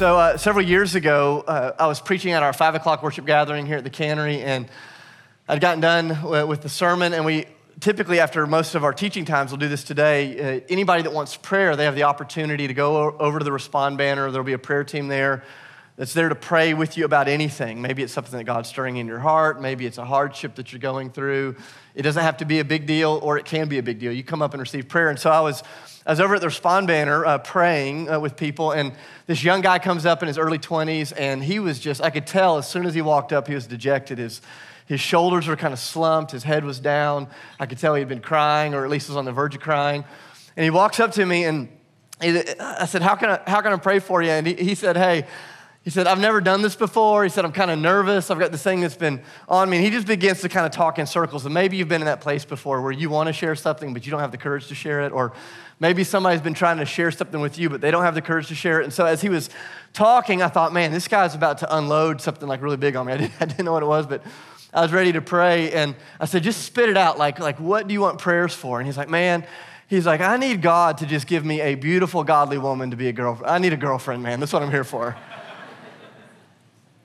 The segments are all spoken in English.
So, uh, several years ago, uh, I was preaching at our five o'clock worship gathering here at the cannery, and I'd gotten done with the sermon. And we typically, after most of our teaching times, we'll do this today. Uh, anybody that wants prayer, they have the opportunity to go over to the respond banner. There'll be a prayer team there that's there to pray with you about anything. Maybe it's something that God's stirring in your heart, maybe it's a hardship that you're going through. It doesn't have to be a big deal, or it can be a big deal. You come up and receive prayer. And so I was I was over at the Respond Banner uh, praying uh, with people, and this young guy comes up in his early 20s, and he was just, I could tell as soon as he walked up, he was dejected. His, his shoulders were kind of slumped, his head was down. I could tell he had been crying, or at least was on the verge of crying. And he walks up to me, and I said, How can I, how can I pray for you? And he, he said, Hey, he said, I've never done this before. He said, I'm kind of nervous. I've got this thing that's been on me. And he just begins to kind of talk in circles. And maybe you've been in that place before where you want to share something, but you don't have the courage to share it. Or maybe somebody's been trying to share something with you, but they don't have the courage to share it. And so as he was talking, I thought, man, this guy's about to unload something like really big on me. I didn't, I didn't know what it was, but I was ready to pray. And I said, just spit it out. Like, like, what do you want prayers for? And he's like, man, he's like, I need God to just give me a beautiful, godly woman to be a girlfriend. I need a girlfriend, man. That's what I'm here for.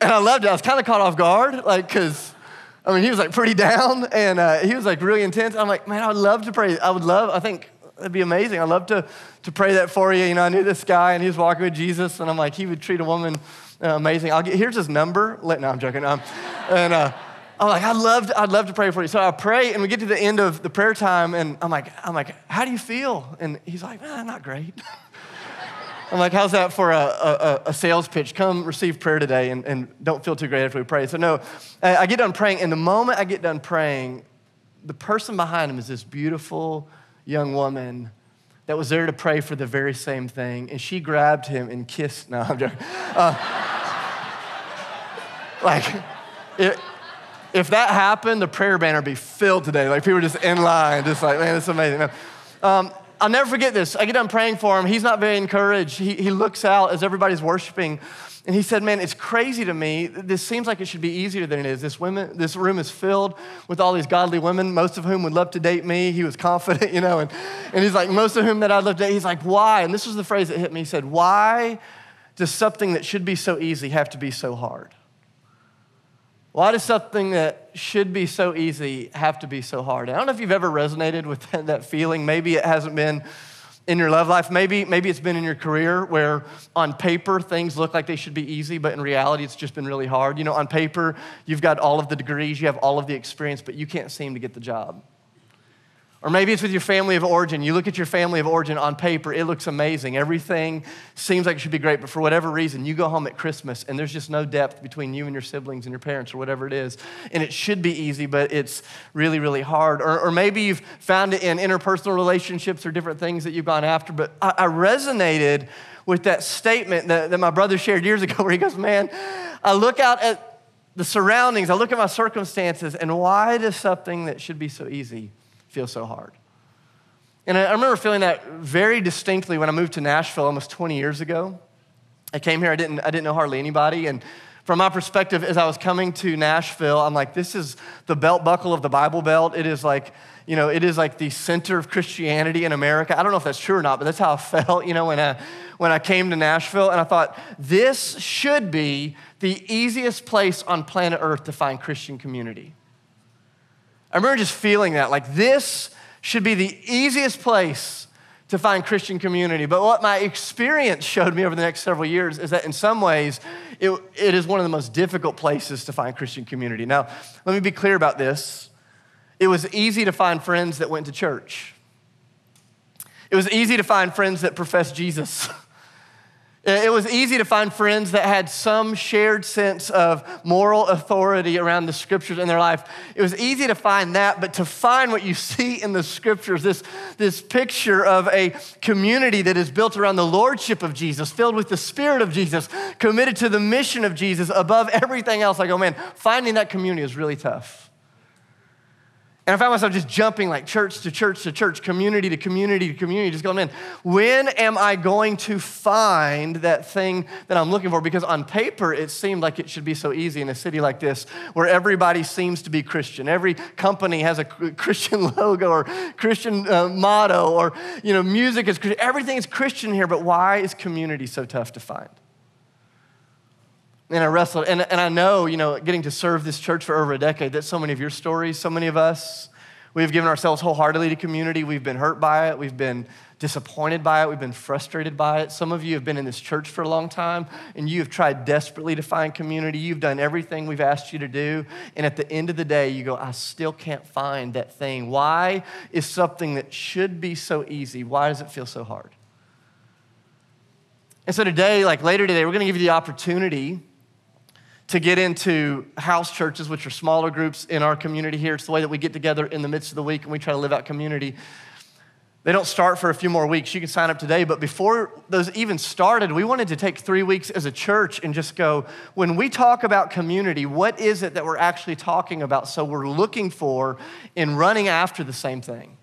And I loved it. I was kind of caught off guard, like, because, I mean, he was like pretty down and uh, he was like really intense. I'm like, man, I would love to pray. I would love, I think it'd be amazing. I'd love to, to pray that for you. You know, I knew this guy and he was walking with Jesus and I'm like, he would treat a woman uh, amazing. I'll get, here's his number. Let, no, I'm joking. Um, and uh, I'm like, I'd love, to, I'd love to pray for you. So I pray and we get to the end of the prayer time and I'm like, I'm like, how do you feel? And he's like, ah, not great. I'm like, how's that for a, a, a, sales pitch? Come receive prayer today and, and don't feel too great after we pray. So, no, I get done praying, and the moment I get done praying, the person behind him is this beautiful young woman that was there to pray for the very same thing. And she grabbed him and kissed. No, I'm joking. Uh, like, it, if that happened, the prayer banner would be filled today. Like, people just in line, just like, man, it's amazing. No. Um, I'll never forget this. I get done praying for him. He's not very encouraged. He, he looks out as everybody's worshiping. And he said, Man, it's crazy to me. This seems like it should be easier than it is. This, women, this room is filled with all these godly women, most of whom would love to date me. He was confident, you know. And, and he's like, Most of whom that I'd love to date. He's like, Why? And this was the phrase that hit me. He said, Why does something that should be so easy have to be so hard? Why does something that should be so easy have to be so hard? I don't know if you've ever resonated with that feeling. Maybe it hasn't been in your love life. Maybe, maybe it's been in your career where on paper things look like they should be easy, but in reality it's just been really hard. You know, on paper you've got all of the degrees, you have all of the experience, but you can't seem to get the job. Or maybe it's with your family of origin. You look at your family of origin on paper, it looks amazing. Everything seems like it should be great, but for whatever reason, you go home at Christmas and there's just no depth between you and your siblings and your parents or whatever it is. And it should be easy, but it's really, really hard. Or, or maybe you've found it in interpersonal relationships or different things that you've gone after. But I, I resonated with that statement that, that my brother shared years ago where he goes, Man, I look out at the surroundings, I look at my circumstances, and why does something that should be so easy? Feel so hard. And I remember feeling that very distinctly when I moved to Nashville almost 20 years ago. I came here, I didn't, I didn't know hardly anybody. And from my perspective, as I was coming to Nashville, I'm like, this is the belt buckle of the Bible Belt. It is like, you know, it is like the center of Christianity in America. I don't know if that's true or not, but that's how I felt, you know, when I, when I came to Nashville. And I thought, this should be the easiest place on planet Earth to find Christian community. I remember just feeling that, like this should be the easiest place to find Christian community. But what my experience showed me over the next several years is that in some ways, it, it is one of the most difficult places to find Christian community. Now, let me be clear about this. It was easy to find friends that went to church. It was easy to find friends that professed Jesus. Uh, it was easy to find friends that had some shared sense of moral authority around the scriptures in their life. It was easy to find that, but to find what you see in the scriptures, this, this picture of a community that is built around the lordship of Jesus, filled with the spirit of Jesus, committed to the mission of Jesus above everything else, I go, oh man, finding that community is really tough. And I found myself just jumping like church to church to church, community to community to community, just going, man, when am I going to find that thing that I'm looking for? Because on paper, it seemed like it should be so easy in a city like this where everybody seems to be Christian. Every company has a Christian logo or Christian uh, motto or, you know, music is Christian. Everything is Christian here, but why is community so tough to find? And I wrestled, and, and I know, you know, getting to serve this church for over a decade, that so many of your stories, so many of us, we've given ourselves wholeheartedly to community. We've been hurt by it. We've been disappointed by it. We've been frustrated by it. Some of you have been in this church for a long time and you have tried desperately to find community. You've done everything we've asked you to do. And at the end of the day, you go, I still can't find that thing. Why is something that should be so easy? Why does it feel so hard? And so today, like later today, we're going to give you the opportunity to get into house churches, which are smaller groups in our community here. It's the way that we get together in the midst of the week and we try to live out community. They don't start for a few more weeks. You can sign up today. But before those even started, we wanted to take three weeks as a church and just go, when we talk about community, what is it that we're actually talking about? So we're looking for in running after the same thing.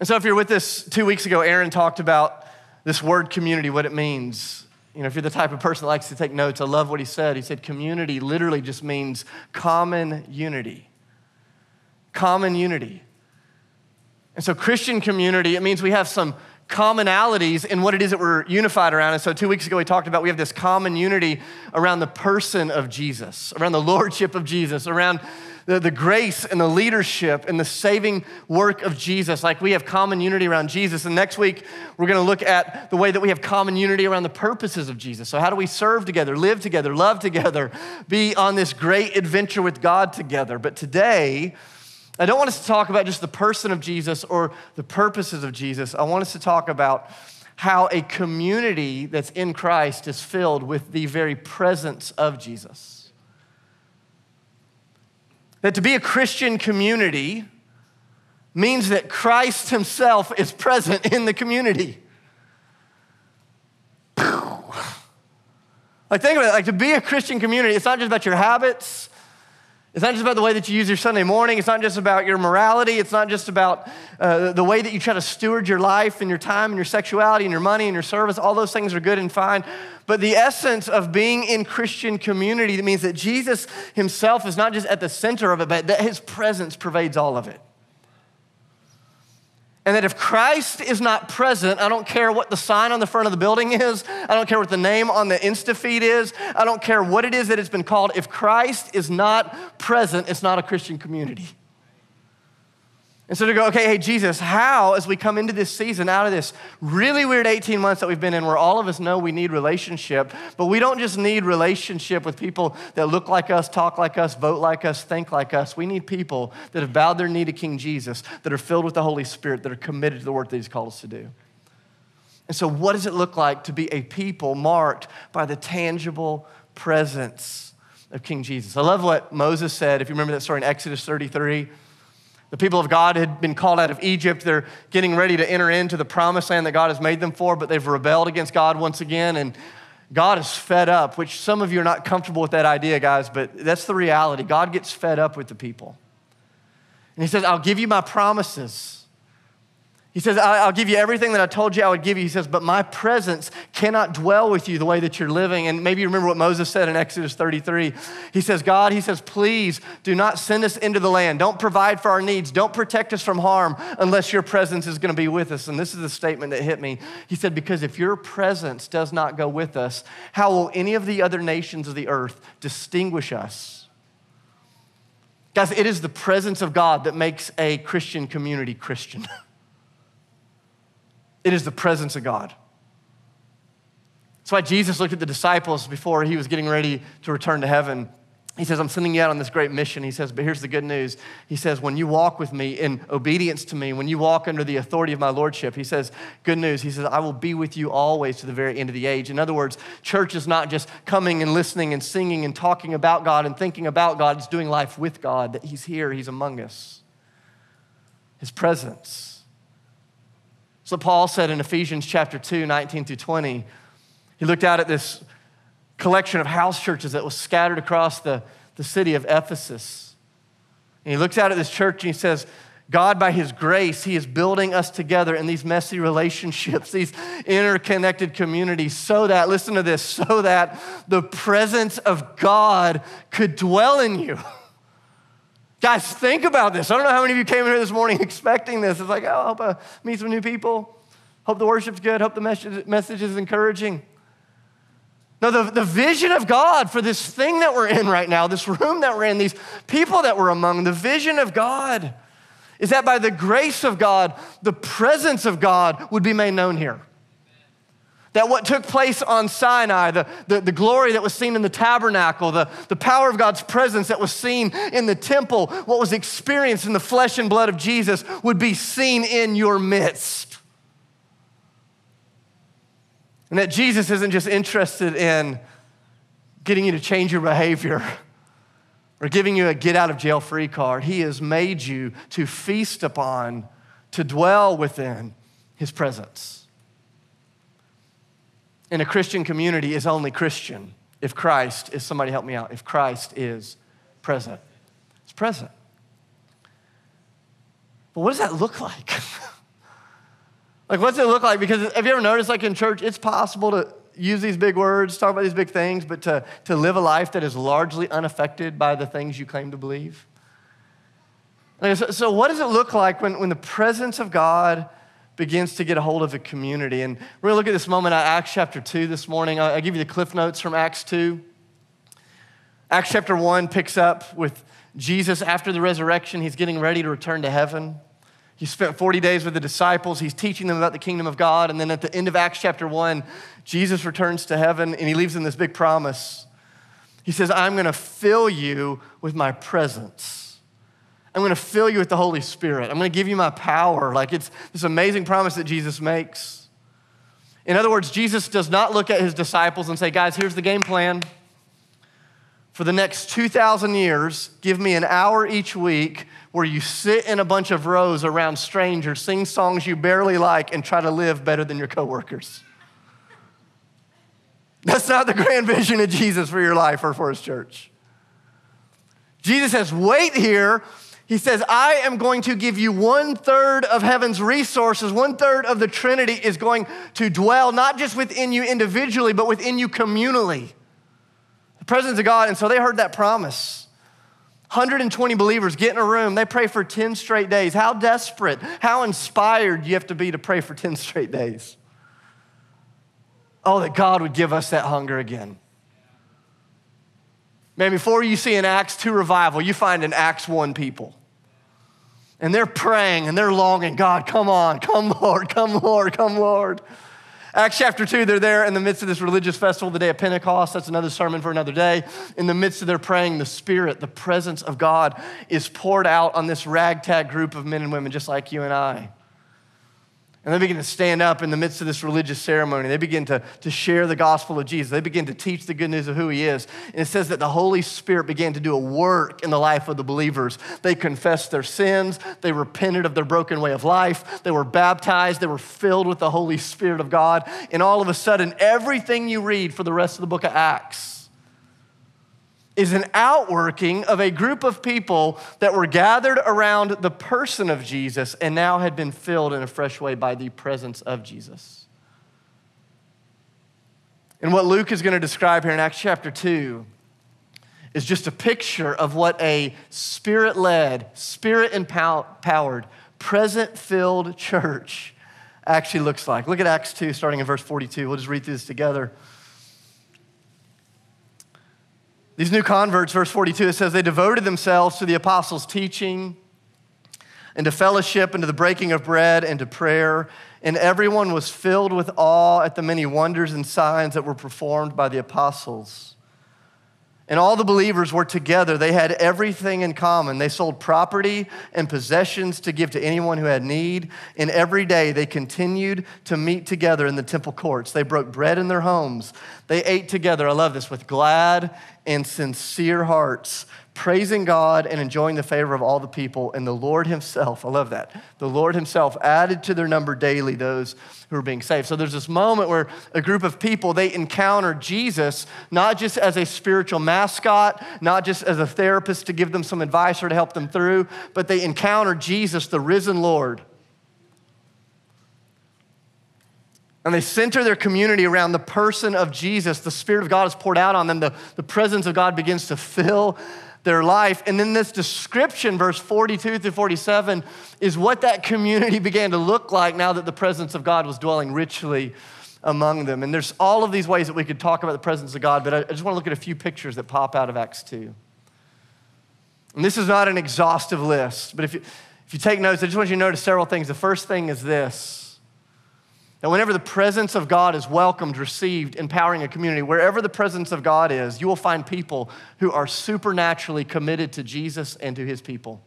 And so if you're with us two weeks ago, Aaron talked about this word community, what it means. You know, if you're the type of person that likes to take notes, I love what he said. He said community literally just means common unity. Common unity. And so, Christian community, it means we have some commonalities in what it is that we're unified around. And so, two weeks ago, we talked about we have this common unity around the person of Jesus, around the lordship of Jesus, around the, the grace and the leadership and the saving work of Jesus. Like we have common unity around Jesus. And next week, we're going to look at the way that we have common unity around the purposes of Jesus. So, how do we serve together, live together, love together, be on this great adventure with God together? But today, I don't want us to talk about just the person of Jesus or the purposes of Jesus. I want us to talk about how a community that's in Christ is filled with the very presence of Jesus. That to be a Christian community means that Christ himself is present in the community. Like, think about it. Like, to be a Christian community, it's not just about your habits, it's not just about the way that you use your Sunday morning. It's not just about your morality. It's not just about uh, the way that you try to steward your life and your time and your sexuality and your money and your service. All those things are good and fine. But the essence of being in Christian community that means that Jesus himself is not just at the center of it, but that his presence pervades all of it. And that if Christ is not present, I don't care what the sign on the front of the building is, I don't care what the name on the Insta feed is, I don't care what it is that it's been called. If Christ is not present, it's not a Christian community. And so to go, okay, hey, Jesus, how, as we come into this season, out of this really weird 18 months that we've been in, where all of us know we need relationship, but we don't just need relationship with people that look like us, talk like us, vote like us, think like us. We need people that have bowed their knee to King Jesus, that are filled with the Holy Spirit, that are committed to the work that He's called us to do. And so, what does it look like to be a people marked by the tangible presence of King Jesus? I love what Moses said, if you remember that story in Exodus 33. The people of God had been called out of Egypt. They're getting ready to enter into the promised land that God has made them for, but they've rebelled against God once again. And God is fed up, which some of you are not comfortable with that idea, guys, but that's the reality. God gets fed up with the people. And He says, I'll give you my promises. He says, I'll give you everything that I told you I would give you. He says, but my presence cannot dwell with you the way that you're living. And maybe you remember what Moses said in Exodus 33. He says, God, he says, please do not send us into the land. Don't provide for our needs. Don't protect us from harm unless your presence is going to be with us. And this is the statement that hit me. He said, because if your presence does not go with us, how will any of the other nations of the earth distinguish us? Guys, it is the presence of God that makes a Christian community Christian. It is the presence of God. That's why Jesus looked at the disciples before he was getting ready to return to heaven. He says, I'm sending you out on this great mission. He says, but here's the good news. He says, when you walk with me in obedience to me, when you walk under the authority of my lordship, he says, good news. He says, I will be with you always to the very end of the age. In other words, church is not just coming and listening and singing and talking about God and thinking about God, it's doing life with God, that he's here, he's among us. His presence. So Paul said in Ephesians chapter 2, 19 through 20. He looked out at this collection of house churches that was scattered across the, the city of Ephesus. And he looks out at this church and he says, God, by His grace, He is building us together in these messy relationships, these interconnected communities, so that, listen to this, so that the presence of God could dwell in you. Guys, think about this. I don't know how many of you came here this morning expecting this. It's like, oh, I hope I meet some new people. Hope the worship's good. Hope the message, message is encouraging. No, the, the vision of God for this thing that we're in right now, this room that we're in, these people that we're among, the vision of God is that by the grace of God, the presence of God would be made known here. That what took place on Sinai, the, the, the, glory that was seen in the tabernacle, the, the power of God's presence that was seen in the temple, what was experienced in the flesh and blood of Jesus would be seen in your midst. And that Jesus isn't just interested in getting you to change your behavior or giving you a get out of jail free card. He has made you to feast upon, to dwell within His presence. And a Christian community is only Christian if Christ is, somebody help me out, if Christ is present. It's present. But what does that look like? like, what's it look like? Because have you ever noticed, like in church, it's possible to use these big words, talk about these big things, but to, to live a life that is largely unaffected by the things you claim to believe? So, so, what does it look like when, when the presence of God begins to get a hold of a community. And we're going to look at this moment at Acts chapter 2 this morning. I'll, give you the cliff notes from Acts 2. Acts chapter 1 picks up with Jesus after the resurrection. He's getting ready to return to heaven. He spent 40 days with the disciples. He's teaching them about the kingdom of God. And then at the end of Acts chapter 1, Jesus returns to heaven and he leaves them this big promise. He says, I'm going to fill you with my presence. I'm going to fill you with the Holy Spirit. I'm going to give you my power. Like it's this amazing promise that Jesus makes. In other words, Jesus does not look at his disciples and say, guys, here's the game plan. For the next 2,000 years, give me an hour each week where you sit in a bunch of rows around strangers, sing songs you barely like, and try to live better than your coworkers. That's not the grand vision of Jesus for your life or for his church. Jesus says, wait here he says, I am going to give you one third of heaven's resources. One third of the Trinity is going to dwell not just within you individually, but within you communally. The presence of God. And so they heard that promise. 120 believers get in a room, they pray for 10 straight days. How desperate, how inspired you have to be to pray for 10 straight days. Oh, that God would give us that hunger again. Man, before you see an Acts 2 revival, you find an Acts 1 people. And they're praying and they're longing, God, come on, come, Lord, come, Lord, come, Lord. Acts chapter 2, they're there in the midst of this religious festival, the day of Pentecost. That's another sermon for another day. In the midst of their praying, the Spirit, the presence of God is poured out on this ragtag group of men and women just like you and I. And they begin to stand up in the midst of this religious ceremony. They begin to, to share the gospel of Jesus. They begin to teach the good news of who he is. And it says that the Holy Spirit began to do a work in the life of the believers. They confessed their sins, they repented of their broken way of life, they were baptized, they were filled with the Holy Spirit of God. And all of a sudden, everything you read for the rest of the book of Acts is an outworking of a group of people that were gathered around the person of Jesus and now had been filled in a fresh way by the presence of Jesus. And what Luke is going to describe here in Acts chapter 2 is just a picture of what a spirit led, spirit empowered, present filled church actually looks like. Look at Acts 2, starting in verse 42. We'll just read through this together. These new converts, verse 42, it says, they devoted themselves to the apostles' teaching and to fellowship and to the breaking of bread and to prayer. And everyone was filled with awe at the many wonders and signs that were performed by the apostles. And all the believers were together. They had everything in common. They sold property and possessions to give to anyone who had need. And every day they continued to meet together in the temple courts. They broke bread in their homes. They ate together, I love this, with glad and sincere hearts, praising God and enjoying the favor of all the people. And the Lord Himself, I love that, the Lord Himself added to their number daily those who are being saved. So there's this moment where a group of people, they encounter Jesus not just as a spiritual mascot, not just as a therapist to give them some advice or to help them through, but they encounter Jesus, the risen Lord. And they center their community around the person of Jesus. The Spirit of God is poured out on them. The, the presence of God begins to fill their life. And then this description, verse 42 through 47, is what that community began to look like now that the presence of God was dwelling richly among them. And there's all of these ways that we could talk about the presence of God, but I just want to look at a few pictures that pop out of Acts 2. And this is not an exhaustive list, but if you, if you take notes, I just want you to notice several things. The first thing is this that whenever the presence of God is welcomed, received, empowering a community, wherever the presence of God is, you will find people who are supernaturally committed to Jesus and to his people.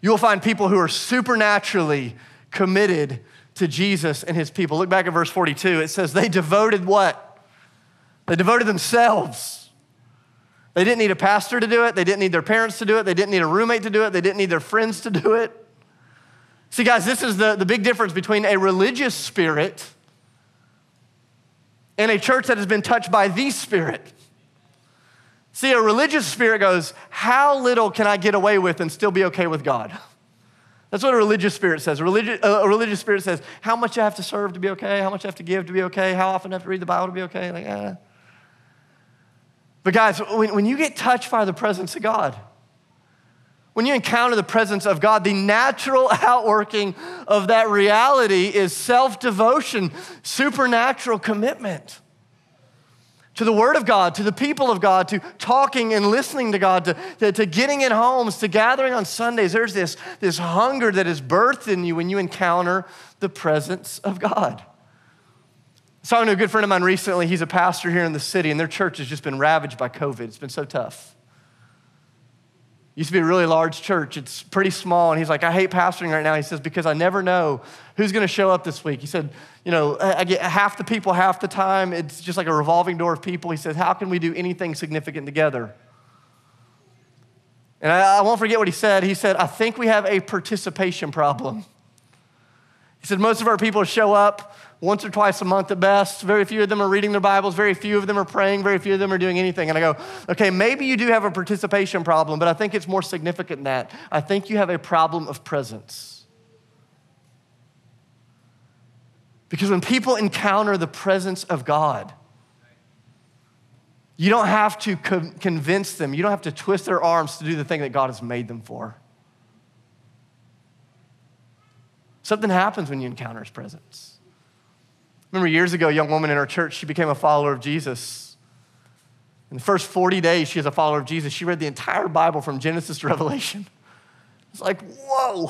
You will find people who are supernaturally committed to Jesus and his people. Look back at verse 42. It says, They devoted what? They devoted themselves. They didn't need a pastor to do it. They didn't need their parents to do it. They didn't need a roommate to do it. They didn't need their friends to do it. See, guys, this is the, the big difference between a religious spirit and a church that has been touched by the Spirit. See, a religious spirit goes, How little can I get away with and still be okay with God? That's what a religious spirit says. A religious, a religious spirit says, How much I have to serve to be okay? How much I have to give to be okay? How often I have to read the Bible to be okay? Like, eh. But, guys, when, when you get touched by the presence of God, when you encounter the presence of God, the natural outworking of that reality is self devotion, supernatural commitment to the Word of God, to the people of God, to talking and listening to God, to, to, to, getting in homes, to gathering on Sundays. There's this, this hunger that is birthed in you when you encounter the presence of God. I was talking to a good friend of mine recently. He's a pastor here in the city, and their church has just been ravaged by COVID. It's been so tough used to be a really large church. It's pretty small. And he's like, I hate pastoring right now. He says, because I never know who's going to show up this week. He said, you know, I get half the people half the time. It's just like a revolving door of people. He says, how can we do anything significant together? And I, I won't forget what he said. He said, I think we have a participation problem. He said, most of our people show up once or twice a month at best. Very few of them are reading their Bibles. Very few of them are praying. Very few of them are doing anything. And I go, okay, maybe you do have a participation problem, but I think it's more significant than that. I think you have a problem of presence. Because when people encounter the presence of God, you don't have to co- convince them, you don't have to twist their arms to do the thing that God has made them for. Something happens when you encounter His presence. Remember years ago, a young woman in our church, she became a follower of Jesus. In the first 40 days, she was a follower of Jesus. She read the entire Bible from Genesis to Revelation. It's like, whoa.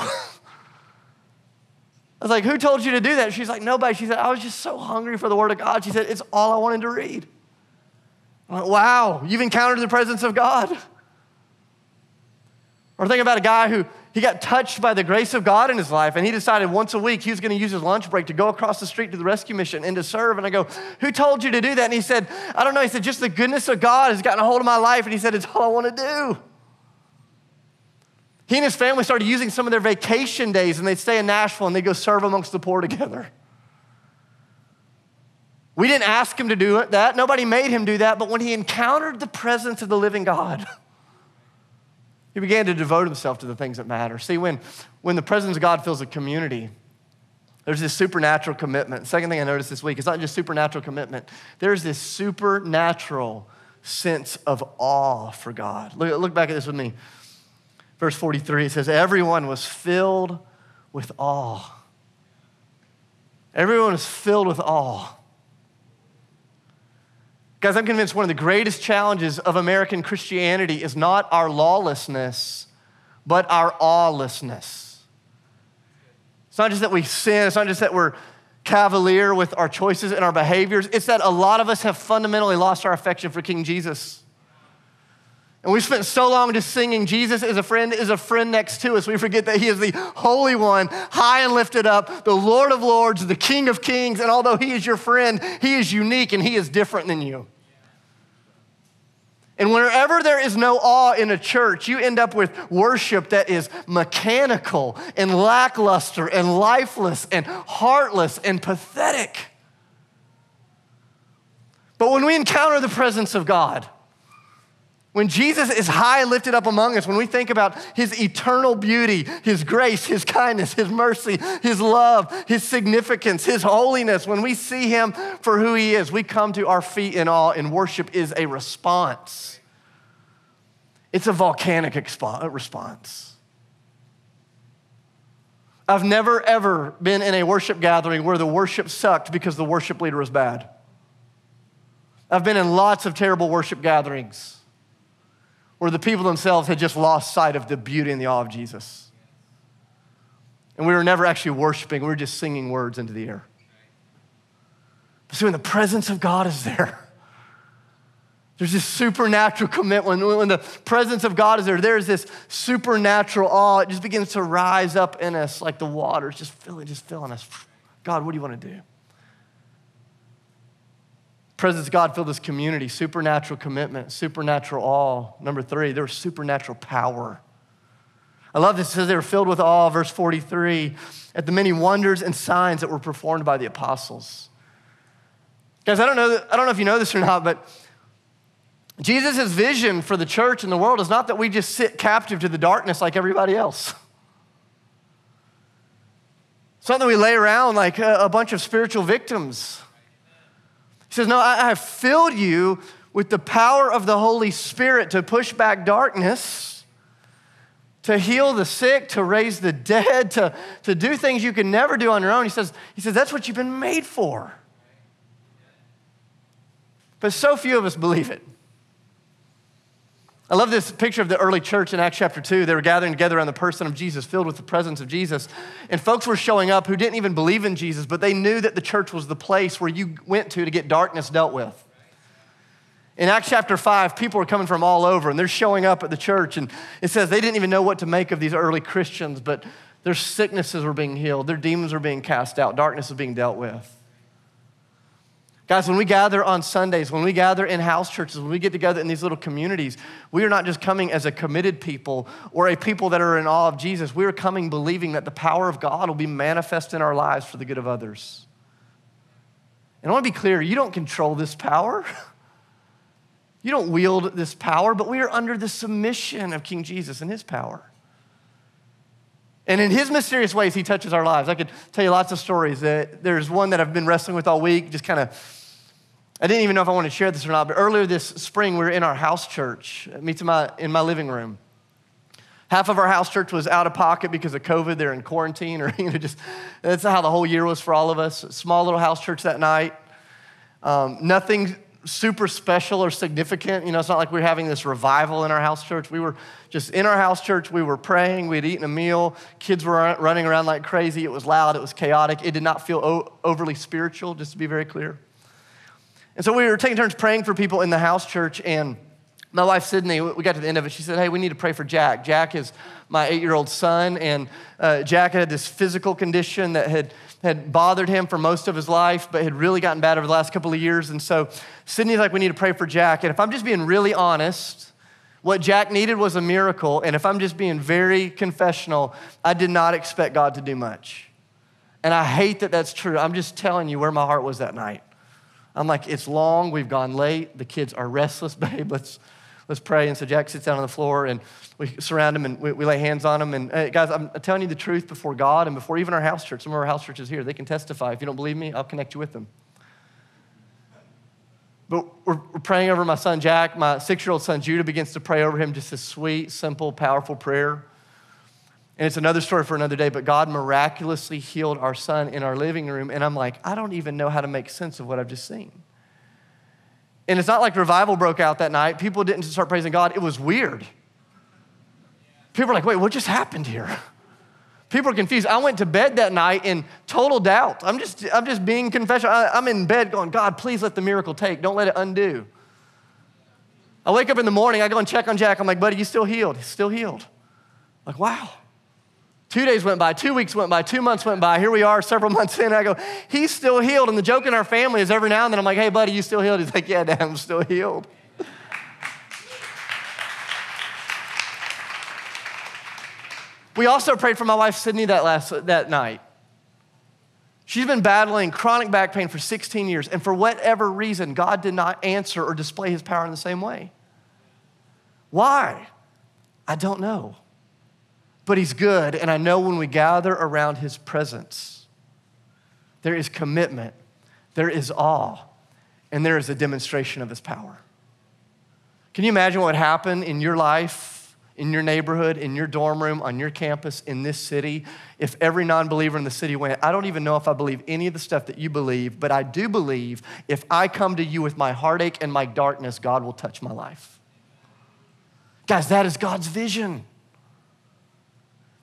I was like, who told you to do that? She's like, nobody. She said, I was just so hungry for the Word of God. She said, it's all I wanted to read. I'm like, wow, you've encountered the presence of God. Or think about a guy who he got touched by the grace of God in his life, and he decided once a week he was going to use his lunch break to go across the street to the rescue mission and to serve. And I go, Who told you to do that? And he said, I don't know. He said, Just the goodness of God has gotten a hold of my life. And he said, It's all I want to do. He and his family started using some of their vacation days, and they'd stay in Nashville and they'd go serve amongst the poor together. We didn't ask him to do that. Nobody made him do that. But when he encountered the presence of the living God, he began to devote himself to the things that matter. See, when, when the presence of God fills a community, there's this supernatural commitment. Second thing I noticed this week, it's not just supernatural commitment, there's this supernatural sense of awe for God. Look, look back at this with me. Verse 43, it says, Everyone was filled with awe. Everyone was filled with awe. Guys, I'm convinced one of the greatest challenges of American Christianity is not our lawlessness, but our awelessness. It's not just that we sin, it's not just that we're cavalier with our choices and our behaviors, it's that a lot of us have fundamentally lost our affection for King Jesus. And we spent so long just singing, Jesus is a friend, is a friend next to us. We forget that He is the Holy One, high and lifted up, the Lord of Lords, the King of Kings. And although He is your friend, He is unique and He is different than you. And wherever there is no awe in a church, you end up with worship that is mechanical and lackluster and lifeless and heartless and pathetic. But when we encounter the presence of God, when Jesus is high lifted up among us, when we think about his eternal beauty, his grace, his kindness, his mercy, his love, his significance, his holiness, when we see him for who he is, we come to our feet in awe, and worship is a response. It's a volcanic uh, response. I've never, ever been in a worship gathering where the worship sucked because the worship leader was bad. I've been in lots of terrible worship gatherings where the people themselves had just lost sight of the beauty and the awe of Jesus. And we were never actually worshiping, we were just singing words into the air. But see, when the presence of God is there, there's this supernatural commitment. When, when the presence of God is there, there's this supernatural awe. It just begins to rise up in us like the water. waters, just filling, just filling us. God, what do you want to do? Presence of God filled this community, supernatural commitment, supernatural awe. Number three, there was supernatural power. I love this. It says they were filled with awe, verse 43, at the many wonders and signs that were performed by the apostles. Guys, I don't know, I don't know if you know this or not, but Jesus' vision for the church and the world is not that we just sit captive to the darkness like everybody else. It's not that we lay around like a, a bunch of spiritual victims. He says, No, I have filled you with the power of the Holy Spirit to push back darkness, to heal the sick, to raise the dead, to, to do things you can never do on your own. He says, he says, That's what you've been made for. But so few of us believe it. I love this picture of the early church in Acts chapter 2. They were gathering together around the person of Jesus, filled with the presence of Jesus. And folks were showing up who didn't even believe in Jesus, but they knew that the church was the place where you went to to get darkness dealt with. In Acts chapter 5, people are coming from all over and they're showing up at the church. And it says they didn't even know what to make of these early Christians, but their sicknesses were being healed, their demons were being cast out, darkness was being dealt with. Guys, when we gather on Sundays, when we gather in house churches, when we get together in these little communities, we are not just coming as a committed people or a people that are in awe of Jesus. We are coming believing that the power of God will be manifest in our lives for the good of others. And I want to be clear you don't control this power. You don't wield this power, but we are under the submission of King Jesus and his power. And in his mysterious ways, he touches our lives. I could tell you lots of stories. Uh, there's one that I've been wrestling with all week, just kind of I didn't even know if I wanted to share this or not, but earlier this spring, we were in our house church, meets in my, in my living room. Half of our house church was out of pocket because of COVID. They're in quarantine, or you know, just that's how the whole year was for all of us. Small little house church that night. Um, nothing super special or significant. You know, it's not like we are having this revival in our house church. We were just in our house church. We were praying. We had eaten a meal. Kids were running around like crazy. It was loud. It was chaotic. It did not feel o- overly spiritual, just to be very clear. And so we were taking turns praying for people in the house church, and my wife Sydney, we got to the end of it. She said, Hey, we need to pray for Jack. Jack is my eight year old son, and uh, Jack had this physical condition that had, had bothered him for most of his life, but had really gotten bad over the last couple of years. And so Sydney's like, We need to pray for Jack. And if I'm just being really honest, what Jack needed was a miracle. And if I'm just being very confessional, I did not expect God to do much. And I hate that that's true. I'm just telling you where my heart was that night. I'm like, it's long, we've gone late, the kids are restless, babe, let's, let's pray. And so Jack sits down on the floor and we surround him and we, we lay hands on him. And hey, guys, I'm telling you the truth before God and before even our house church. Some of our house churches here, they can testify. If you don't believe me, I'll connect you with them. But we're, we're praying over my son Jack. My six year old son Judah begins to pray over him just a sweet, simple, powerful prayer. And it's another story for another day, but God miraculously healed our son in our living room. And I'm like, I don't even know how to make sense of what I've just seen. And it's not like revival broke out that night. People didn't start praising God. It was weird. People are like, wait, what just happened here? People are confused. I went to bed that night in total doubt. I'm just, I'm just being confessional. I'm in bed going, God, please let the miracle take. Don't let it undo. I wake up in the morning, I go and check on Jack. I'm like, buddy, you still healed? He's still healed. I'm like, wow. Two days went by, two weeks went by, two months went by. Here we are, several months in. I go, he's still healed. And the joke in our family is every now and then I'm like, hey, buddy, you still healed? He's like, yeah, dad, I'm still healed. we also prayed for my wife, Sydney, that, last, that night. She's been battling chronic back pain for 16 years, and for whatever reason, God did not answer or display his power in the same way. Why? I don't know but He's good. And I know when we gather around His presence, there is commitment, there is awe, and there is a demonstration of His power. Can you imagine what would happen in your life, in your neighborhood, in your dorm room, on your campus, in this city, if every non believer in the city went, I don't even know if I believe any of the stuff that you believe, but I do believe if I come to you with my heartache and my darkness, God will touch my life. Guys, that is God's vision.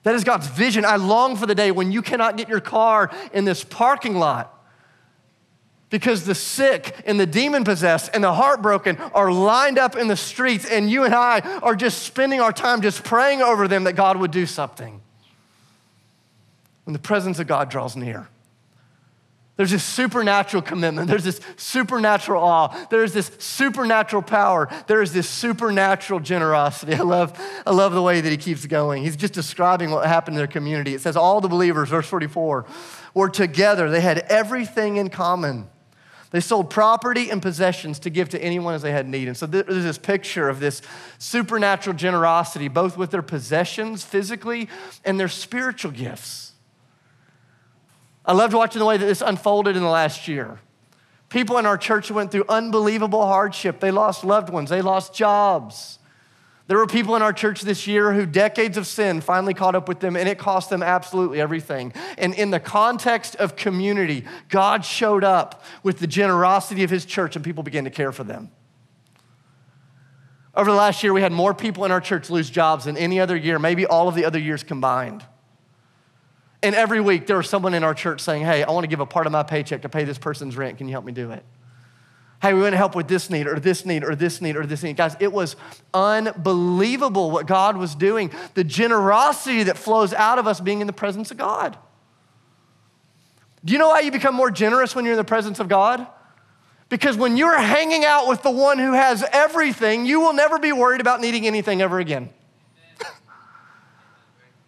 That is God's vision. I long for the day when you cannot get your car in this parking lot because the sick and the demon possessed and the heartbroken are lined up in the streets, and you and I are just spending our time just praying over them that God would do something. When the presence of God draws near. There's this supernatural commitment. There's this supernatural awe. There's this supernatural power. There is this supernatural generosity. I love, I love the way that he keeps going. He's just describing what happened in their community. It says, All the believers, verse 44, were together. They had everything in common. They sold property and possessions to give to anyone as they had need. And so there's this picture of this supernatural generosity, both with their possessions physically and their spiritual gifts. I loved watching the way that this unfolded in the last year. People in our church went through unbelievable hardship. They lost loved ones, they lost jobs. There were people in our church this year who decades of sin finally caught up with them, and it cost them absolutely everything. And in the context of community, God showed up with the generosity of his church, and people began to care for them. Over the last year, we had more people in our church lose jobs than any other year, maybe all of the other years combined. And every week, there was someone in our church saying, Hey, I want to give a part of my paycheck to pay this person's rent. Can you help me do it? Hey, we want to help with this need or this need or this need or this need. Guys, it was unbelievable what God was doing, the generosity that flows out of us being in the presence of God. Do you know why you become more generous when you're in the presence of God? Because when you're hanging out with the one who has everything, you will never be worried about needing anything ever again.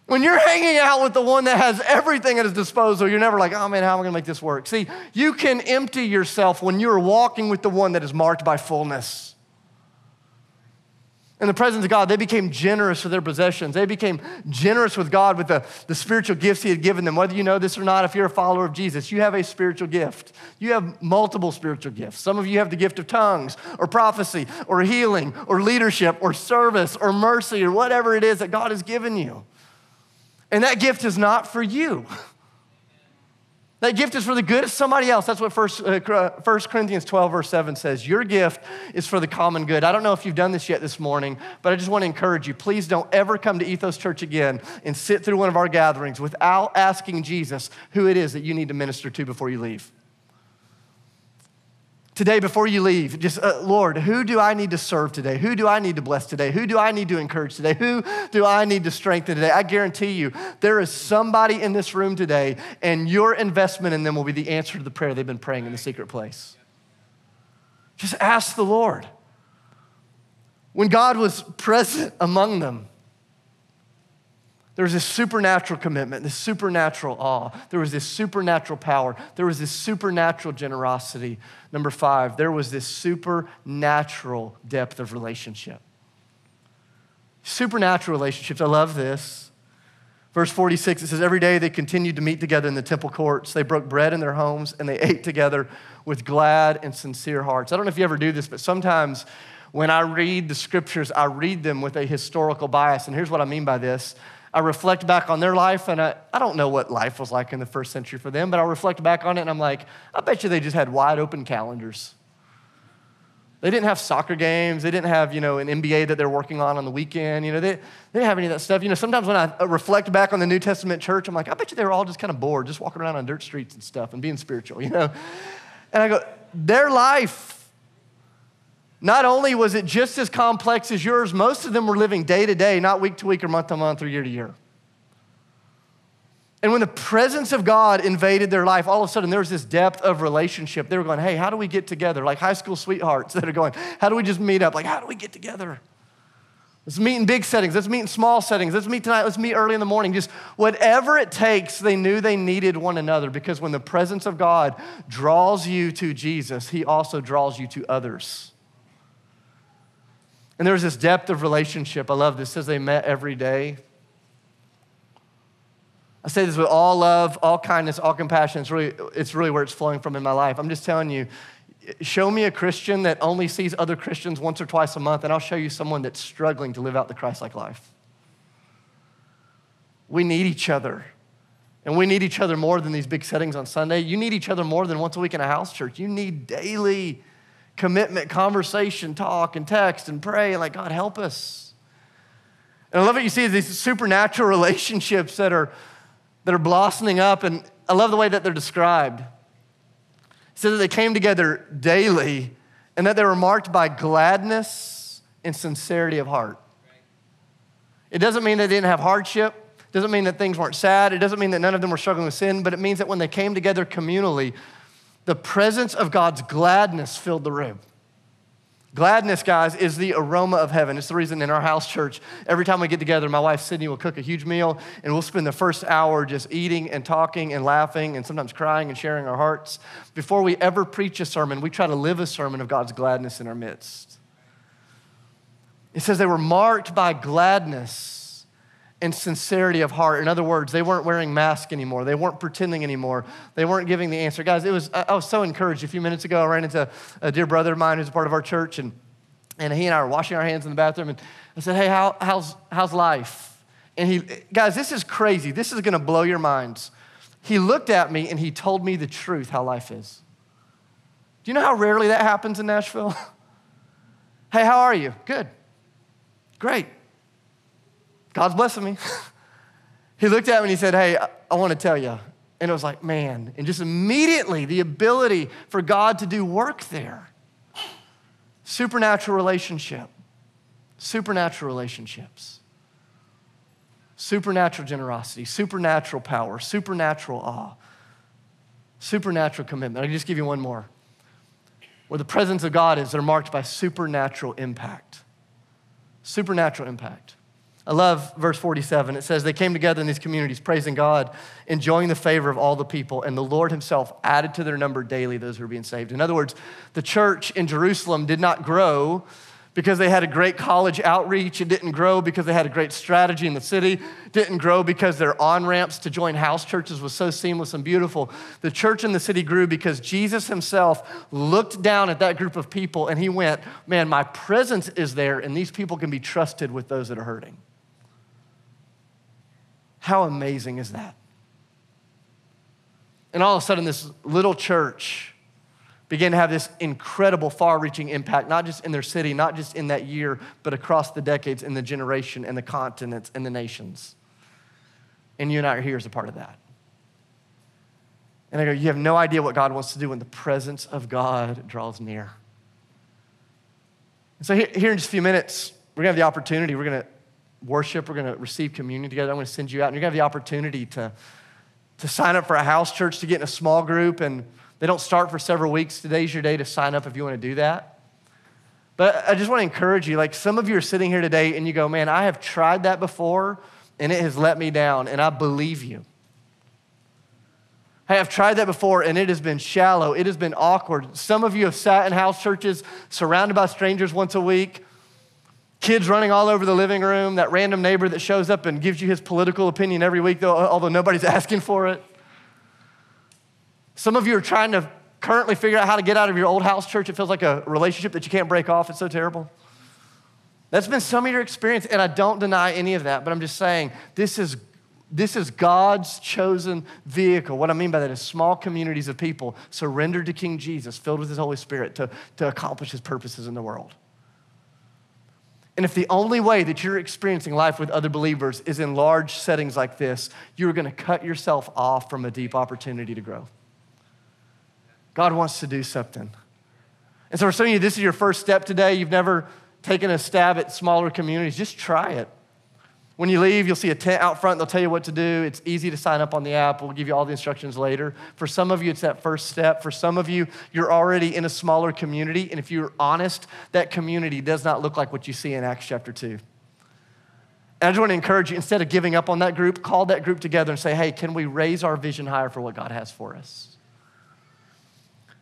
When you're hanging out with the one that has everything at his disposal, you're never like, oh man, how am I gonna make this work? See, you can empty yourself when you're walking with the one that is marked by fullness. In the presence of God, they became generous with their possessions. They became generous with God with the, the spiritual gifts He had given them. Whether you know this or not, if you're a follower of Jesus, you have a spiritual gift. You have multiple spiritual gifts. Some of you have the gift of tongues, or prophecy, or healing, or leadership, or service, or mercy, or whatever it is that God has given you. And that gift is not for you. That gift is for the good of somebody else. That's what First, uh, 1 uh, Corinthians 12, verse 7 says. Your gift is for the common good. I don't know if you've done this yet this morning, but I just want to encourage you. Please don't ever come to Ethos Church again and sit through one of our gatherings without asking Jesus who it is that you need to minister to before you leave. Today, before you leave, just, uh, Lord, who do I need to serve today? Who do I need to bless today? Who do I need to encourage today? Who do I need to strengthen today? I guarantee you, there is somebody in this room today, and your investment in them will be the answer to the prayer they've been praying in the secret place. Just ask the Lord. When God was present among them, there was this supernatural commitment, this supernatural awe. There was this supernatural power. There was this supernatural generosity. Number five, there was this supernatural depth of relationship. Supernatural relationships. I love this. Verse 46, it says, Every day they continued to meet together in the temple courts. They broke bread in their homes and they ate together with glad and sincere hearts. I don't know if you ever do this, but sometimes when I read the scriptures, I read them with a historical bias. And here's what I mean by this I reflect back on their life, and I, I don't know what life was like in the first century for them, but I reflect back on it, and I'm like, I bet you they just had wide open calendars. They didn't have soccer games. They didn't have, you know, an MBA that they're working on on the weekend. You know, they, they didn't have any of that stuff. You know, sometimes when I uh, reflect back on the New Testament church, I'm like, I bet you they were all just kind of bored, just walking around on dirt streets and stuff and being spiritual, you know? And I go, their life not only was it just as complex as yours, most of them were living day to day, not week to week or month to month or year to year. And when the presence of God invaded their life, all of a sudden there was this depth of relationship. They were going, hey, how do we get together? Like high school sweethearts that are going, how do we just meet up? Like, how do we get together? Let's meet in big settings. Let's meet in small settings. Let's meet tonight. Let's meet early in the morning. Just whatever it takes, they knew they needed one another because when the presence of God draws you to Jesus, He also draws you to others. And there was this depth of relationship. I love this. It says they met every day. I say this with all love, all kindness, all compassion. It's really, it's really where it's flowing from in my life. I'm just telling you, show me a Christian that only sees other Christians once or twice a month, and I'll show you someone that's struggling to live out the Christ like life. We need each other. And we need each other more than these big settings on Sunday. You need each other more than once a week in a house church. You need daily commitment, conversation, talk, and text, and pray, like, God, help us. And I love what you see these supernatural relationships that are, that are blossoming up. And I love the way that they're described. It says that they came together daily and that they were marked by gladness and sincerity of heart. It doesn't mean they didn't have hardship. It doesn't mean that things weren't sad. It doesn't mean that none of them were struggling with sin, but it means that when they came together communally, the presence of God's gladness filled the room. Gladness, guys, is the aroma of heaven. It's the reason in our house church, every time we get together, my wife Sydney will cook a huge meal, and we'll spend the first hour just eating and talking and laughing and sometimes crying and sharing our hearts. Before we ever preach a sermon, we try to live a sermon of God's gladness in our midst. It says they were marked by gladness and sincerity of heart. In other words, they weren't wearing masks anymore. They weren't pretending anymore. They weren't giving the answer. Guys, it was, I was so encouraged. A few minutes ago, I ran into a dear brother of mine who's a part of our church, and, and he and I were washing our hands in the bathroom, and I said, Hey, how, how's, how's life? And he, guys, this is crazy. This is going to blow your minds. He looked at me and he told me the truth how life is. Do you know how rarely that happens in Nashville? hey, how are you? Good. Great. God's blessing me. he looked at me and he said, Hey, I, I want to tell you. And it was like, man. And just immediately, the ability for God to do work there. Supernatural relationship. Supernatural relationships. Supernatural generosity, supernatural power, supernatural awe, supernatural commitment. I'll just give you one more. Where the presence of God is, they're marked by supernatural impact. Supernatural impact. I love verse 47. It says, They came together in these communities, praising God, enjoying the favor of all the people, and the Lord Himself added to their number daily those who were being saved. In other words, the church in Jerusalem did not grow because they had a great college outreach. It didn't grow because they had a great strategy in the city. It didn't grow because their on ramps to join house churches was so seamless and beautiful. The church in the city grew because Jesus himself looked down at that group of people and he went, Man, my presence is there, and these people can be trusted with those that are hurting. How amazing is that? And all of a sudden, this little church began to have this incredible, far reaching impact, not just in their city, not just in that year, but across the decades, in the generation, and the continents, and the nations. And you and I are here as a part of that. And I go, You have no idea what God wants to do when the presence of God draws near. And so, here, in just a few minutes, we're going to have the opportunity, we're going to worship. We're going to receive communion together. I'm going to send you out, and you're going to have the opportunity to, to sign up for a house church to get in a small group. And they don't start for several weeks. Today's your day to sign up if you want to do that. But I just want to encourage you like, some of you are sitting here today and you go, man, I have tried that before and it has let me down, and I believe you. Hey, I've tried that before and it has been shallow. It has been awkward. Some of you have sat in house churches surrounded by strangers once a week kids running all over the living room, that random neighbor that shows up and gives you his political opinion every week, though, although nobody's asking for it. Some of you are trying to currently figure out how to get out of your old house church. It feels like a relationship that you can't break off. It's so terrible. That's been some of your experience, and I don't deny any of that, but I'm just saying this is this is God's chosen vehicle. What I mean by that is small communities of people surrendered to King Jesus, filled with his Holy Spirit to, to accomplish his purposes in the world. And if the only way that you're experiencing life with other believers is in large settings like this, you're going to cut yourself off from a deep opportunity to grow. God wants to do something. And so, for some of you, this is your first step today. You've never taken a stab at smaller communities. Just try it. When you leave, you'll see a tent out front. They'll tell you what to do. It's easy to sign up on the app. We'll give you all the instructions later. For some of you, it's that first step. For some of you, you're already in a smaller community. And if you're honest, that community does not look like what you see in Acts chapter 2. And I just want to encourage you, instead of giving up on that group, call that group together and say, hey, can we raise our vision higher for what God has for us?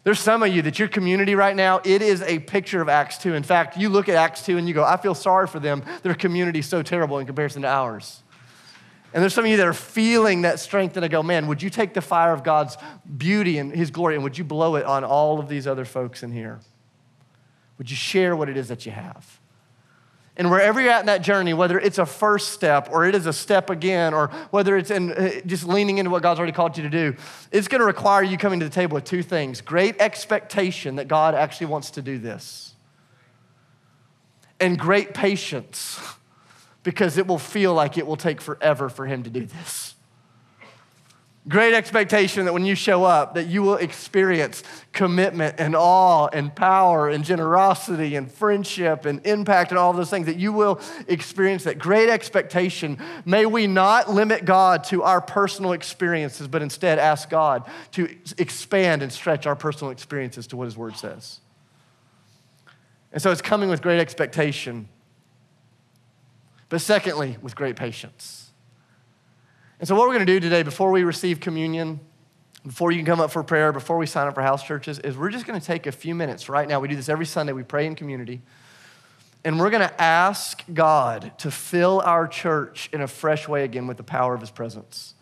There's some of you that your community right now, it is a picture of Acts 2. In fact, you look at Acts 2 and you go, I feel sorry for them. Their community is so terrible in comparison to ours. And there's some of you that are feeling that strength and I go, man, would you take the fire of God's beauty and his glory and would you blow it on all of these other folks in here? Would you share what it is that you have? And wherever you're at in that journey, whether it's a first step or it is a step again, or whether it's in uh, just leaning into what God's already called you to do, it's going to require you coming to the table with two things great expectation that God actually wants to do this, and great patience because it will feel like it will take forever for Him to do this. Great expectation that when you show up, that you will experience commitment and awe and power and generosity and friendship and impact and all those things, that you will experience that great expectation. May we not limit God to our personal experiences, but instead ask God to expand and stretch our personal experiences to what His Word says. And so it's coming with great expectation, but secondly, with great patience. And so, what we're going to do today, before we receive communion, before you can come up for prayer, before we sign up for house churches, is we're just going to take a few minutes right now. We do this every Sunday, we pray in community. And we're going to ask God to fill our church in a fresh way again with the power of His presence.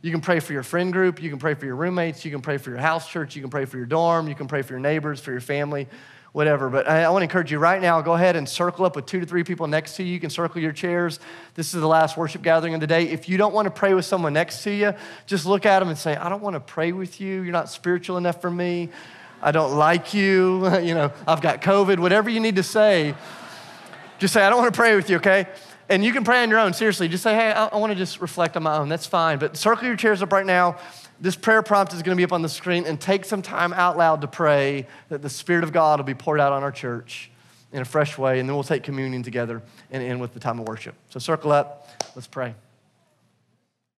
You can pray for your friend group, you can pray for your roommates, you can pray for your house church, you can pray for your dorm, you can pray for your neighbors, for your family whatever. But I, I want to encourage you right now, go ahead and circle up with two to three people next to you. You can circle your chairs. This is the last worship gathering of the day. If you don't want to pray with someone next to you, just look at them and say, I don't want to pray with you. You're not spiritual enough for me. I don't like you. You know, I've got COVID, whatever you need to say. Just say, I don't want to pray with you, okay? And you can pray on your own, seriously. Just say, hey, I, I want to just reflect on my own. That's fine. But circle your chairs up right now. This prayer prompt is going to be up on the screen and take some time out loud to pray that the Spirit of God will be poured out on our church in a fresh way, and then we'll take communion together and end with the time of worship. So circle up. Let's pray.